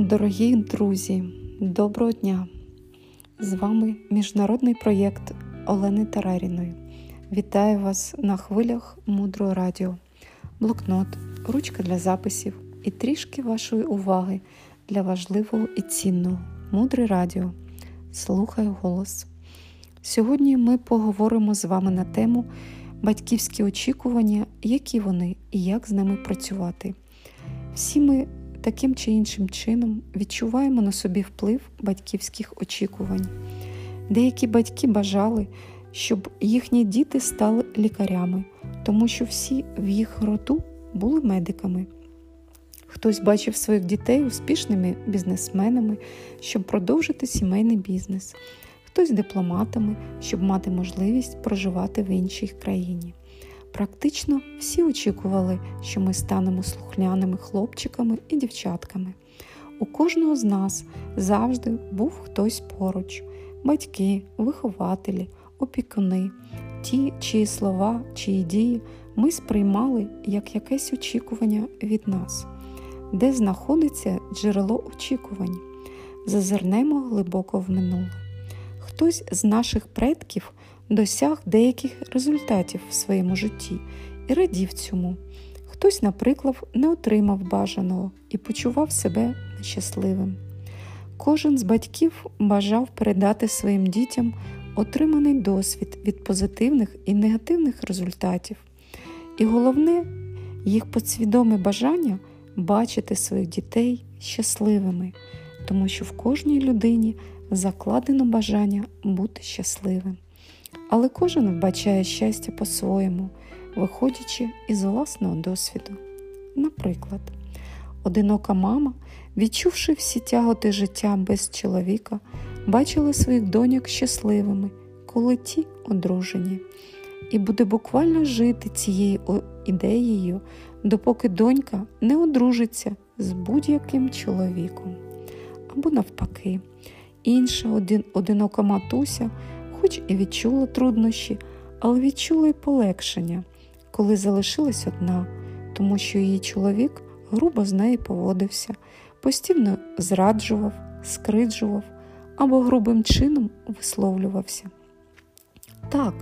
Дорогі друзі, доброго дня! З вами міжнародний проєкт Олени Тараріної. Вітаю вас на хвилях Мудрого Радіо, блокнот, ручка для записів і трішки вашої уваги для важливого і цінного Мудре Радіо. Слухаю голос. Сьогодні ми поговоримо з вами на тему батьківські очікування, які вони і як з ними працювати. Всі ми таким чи іншим чином відчуваємо на собі вплив батьківських очікувань. Деякі батьки бажали, щоб їхні діти стали лікарями, тому що всі в їх роду були медиками. Хтось бачив своїх дітей успішними бізнесменами, щоб продовжити сімейний бізнес, хтось дипломатами, щоб мати можливість проживати в іншій країні. Практично всі очікували, що ми станемо слухняними хлопчиками і дівчатками. У кожного з нас завжди був хтось поруч: батьки, вихователі, опікуни, ті, чиї слова, чиї дії ми сприймали як якесь очікування від нас, де знаходиться джерело очікувань. Зазирнемо глибоко в минуле. Хтось з наших предків досяг деяких результатів в своєму житті і радів цьому. Хтось, наприклад, не отримав бажаного і почував себе нещасливим. Кожен з батьків бажав передати своїм дітям отриманий досвід від позитивних і негативних результатів. І головне, їх підсвідоме бажання бачити своїх дітей щасливими, тому що в кожній людині закладено бажання бути щасливим. Але кожен вбачає щастя по-своєму, виходячи із власного досвіду. Наприклад, одинока мама, відчувши всі тяготи життя без чоловіка, бачила своїх доньок щасливими, коли ті одружені, і буде буквально жити цією ідеєю, допоки донька не одружиться з будь-яким чоловіком. Або навпаки, інша один, одинока матуся хоч і відчула труднощі, але відчула й полегшення, коли залишилась одна, тому що її чоловік грубо з нею поводився, постійно зраджував, скриджував або грубим чином висловлювався. Так,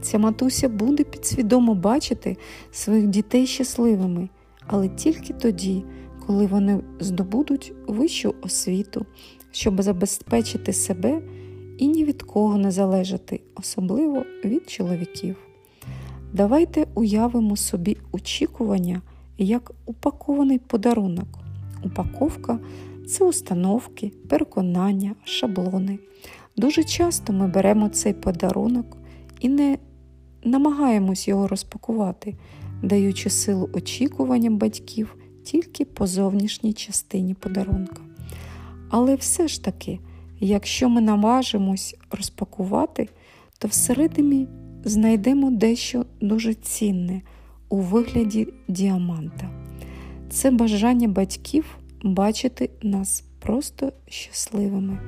ця матуся буде підсвідомо бачити своїх дітей щасливими, але тільки тоді, коли вони здобудуть вищу освіту, щоб забезпечити себе і ні від кого не залежати, особливо від чоловіків. Давайте уявимо собі очікування як упакований подарунок. Упаковка це установки, переконання, шаблони. Дуже часто ми беремо цей подарунок і не намагаємось його розпакувати, даючи силу очікуванням батьків тільки по зовнішній частині подарунка. Але все ж таки Якщо ми наважимось розпакувати, то всередині знайдемо дещо дуже цінне у вигляді діаманта. Це бажання батьків бачити нас просто щасливими.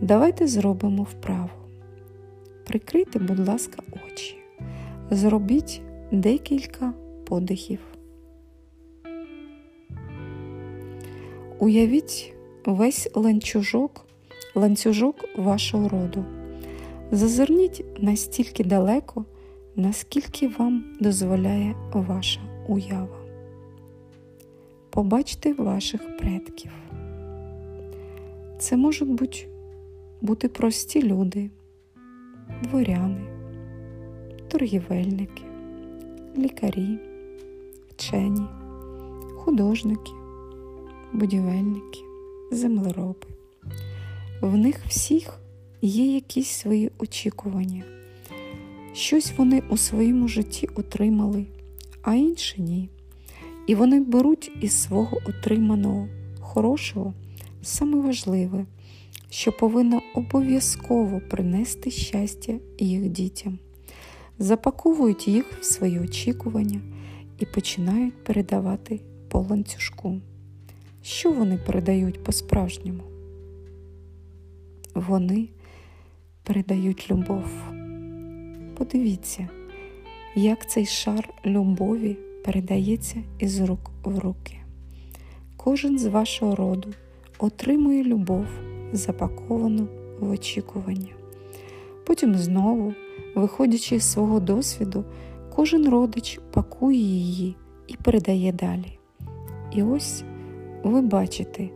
Давайте зробимо вправу. Прикрийте, будь ласка, очі. Зробіть декілька подихів. Уявіть весь ланцюжок ланцюжок вашого роду. Зазирніть настільки далеко, наскільки вам дозволяє ваша уява. Побачте ваших предків. Це можуть бути, бути прості люди, дворяни, торгівельники, лікарі, вчені, художники, будівельники, землероби. В них всіх є якісь свої очікування. Щось вони у своєму житті отримали, а інші ні. І вони беруть із свого отриманого хорошого саме важливе, що повинно обов'язково принести щастя їх дітям, запаковують їх в свої очікування і починають передавати по ланцюжку. Що вони передають по-справжньому? Вони передають любов. Подивіться, як цей шар любові передається із рук в руки. Кожен з вашого роду отримує любов, запаковану в очікування. Потім знову, виходячи з свого досвіду, кожен родич пакує її і передає далі. І ось ви бачите,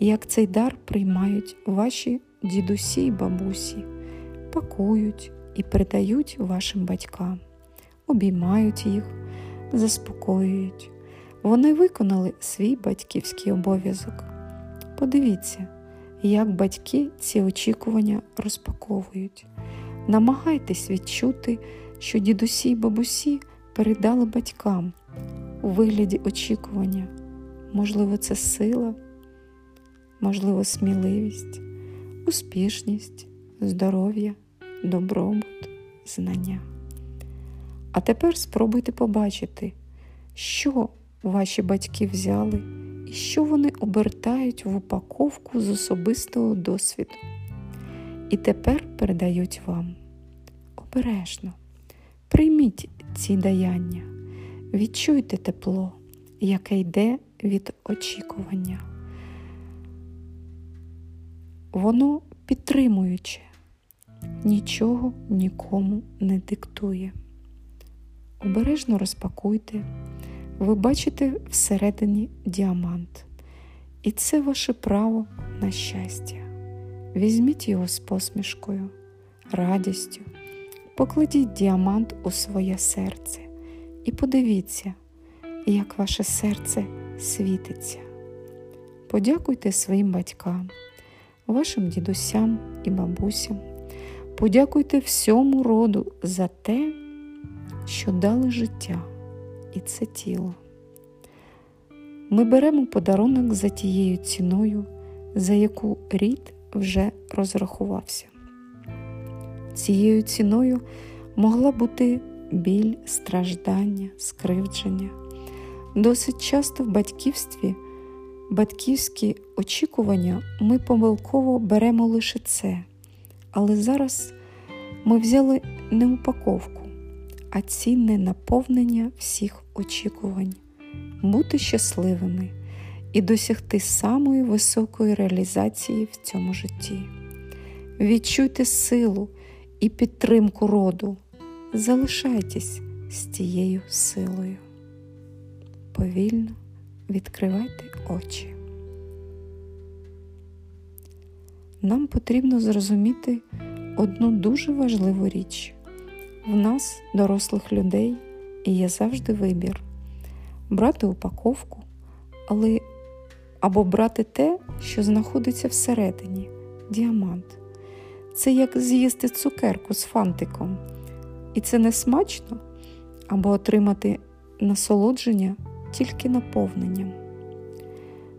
як цей дар приймають ваші дідусі й бабусі, пакують і передають вашим батькам, обіймають їх, заспокоюють. Вони виконали свій батьківський обов'язок. Подивіться, як батьки ці очікування розпаковують. Намагайтесь відчути, що дідусі й бабусі передали батькам у вигляді очікування. Можливо, це сила, можливо, сміливість, успішність, здоров'я, добробут, знання. А тепер спробуйте побачити, що ваші батьки взяли і що вони обертають в упаковку з особистого досвіду. І тепер передають вам. Обережно, прийміть ці даяння, відчуйте тепло, яке йде від очікування. Воно підтримуюче, нічого нікому не диктує. Обережно розпакуйте, ви бачите всередині діамант, і це ваше право на щастя. Візьміть його з посмішкою, радістю, покладіть діамант у своє серце і подивіться, як ваше серце світиться. Подякуйте своїм батькам, вашим дідусям і бабусям. Подякуйте всьому роду за те, що дали життя, і це тіло. Ми беремо подарунок за тією ціною, за яку рід вже розрахувався. Цією ціною могла бути біль, страждання, скривдження. Досить часто в батьківстві батьківські очікування ми помилково беремо лише це, але зараз ми взяли не упаковку, а цінне наповнення всіх очікувань, бути щасливими і досягти самої високої реалізації в цьому житті. Відчуйте силу і підтримку роду, залишайтесь з тією силою. Повільно відкривайте очі. Нам потрібно зрозуміти одну дуже важливу річ. В нас, дорослих людей, є завжди вибір брати упаковку, але або брати те, що знаходиться всередині діамант. Це як з'їсти цукерку з фантиком. І це не смачно, або отримати насолодження тільки наповненням.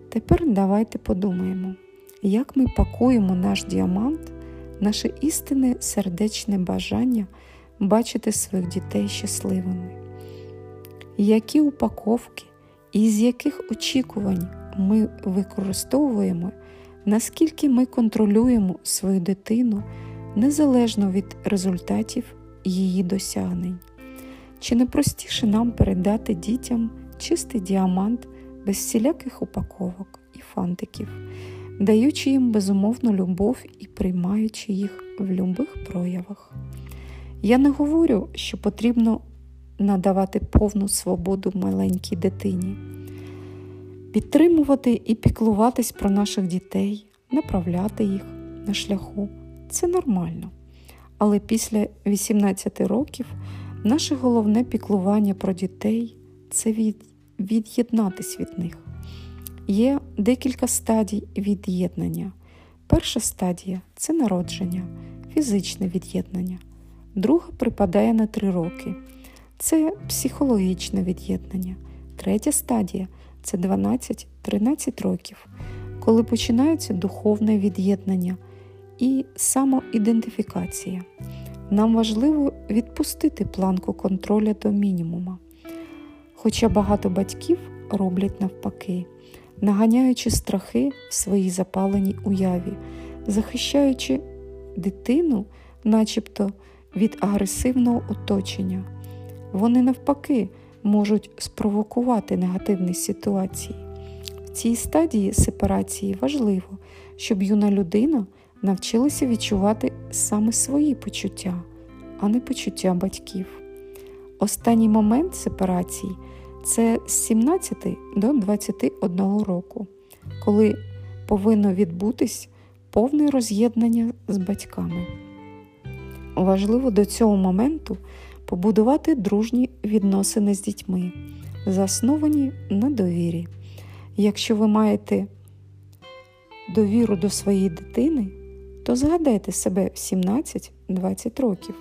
Тепер давайте подумаємо, як ми пакуємо наш діамант, наше істинне сердечне бажання бачити своїх дітей щасливими. Які упаковки і з яких очікувань ми використовуємо, наскільки ми контролюємо свою дитину незалежно від результатів її досягнень. Чи не простіше нам передати дітям чистий діамант без всіляких упаковок і фантиків, даючи їм безумовну любов і приймаючи їх в любих проявах? Я не говорю, що потрібно надавати повну свободу маленькій дитині, підтримувати і піклуватись про наших дітей, направляти їх на шляху це нормально. Але після 18 років наше головне піклування про дітей це від, від'єднатись від них. Є декілька стадій від'єднання. Перша стадія це народження, фізичне від'єднання. Друга припадає на 3 роки. Це психологічне від'єднання. Третя стадія це 12-13 років, коли починається духовне від'єднання і самоідентифікація. Нам важливо відпустити планку контроля до мінімума. Хоча багато батьків роблять навпаки, наганяючи страхи в своїй запаленій уяві, захищаючи дитину, начебто від агресивного оточення. Вони навпаки можуть спровокувати негативні ситуації. В цій стадії сепарації важливо, щоб юна людина навчилася відчувати саме свої почуття, а не почуття батьків. Останній момент сепарації це з 17 до 21 року, коли повинно відбутись повне роз'єднання з батьками. Важливо до цього моменту побудувати дружні відносини з дітьми, засновані на довірі. Якщо ви маєте довіру до своєї дитини, то згадайте себе в 17-20 років.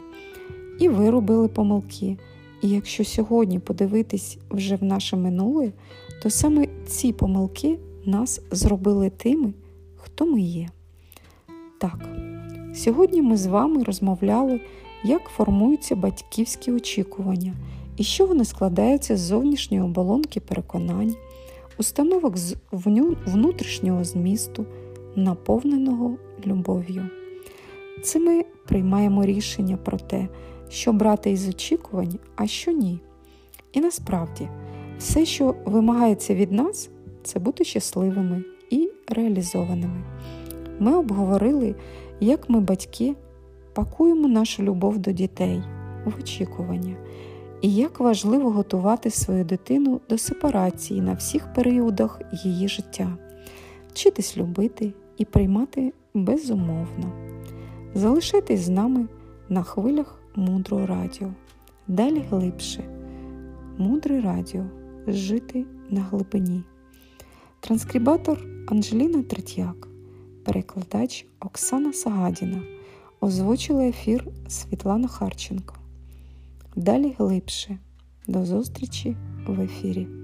І ви робили помилки. І якщо сьогодні подивитись вже в наше минуле, то саме ці помилки нас зробили тими, хто ми є. Так, сьогодні ми з вами розмовляли, як формуються батьківські очікування і що вони складаються з зовнішньої оболонки переконань, установок з внутрішнього змісту, наповненого любов'ю. Це ми приймаємо рішення про те, що брати із очікувань, а що ні. І насправді, все, що вимагається від нас, це бути щасливими і реалізованими. Ми обговорили, як ми, батьки, пакуємо нашу любов до дітей в очікування, і як важливо готувати свою дитину до сепарації на всіх періодах її життя, вчитись любити і приймати безумовно. Залишайтесь з нами на хвилях мудрого радіо. Далі глибше. Мудре радіо. Жити на глибині. Транскрибатор Анжеліна Третьяк, перекладач Оксана Сагадіна. Озвучила ефір Світлана Харченко. Далі глибше. До зустрічі в ефірі.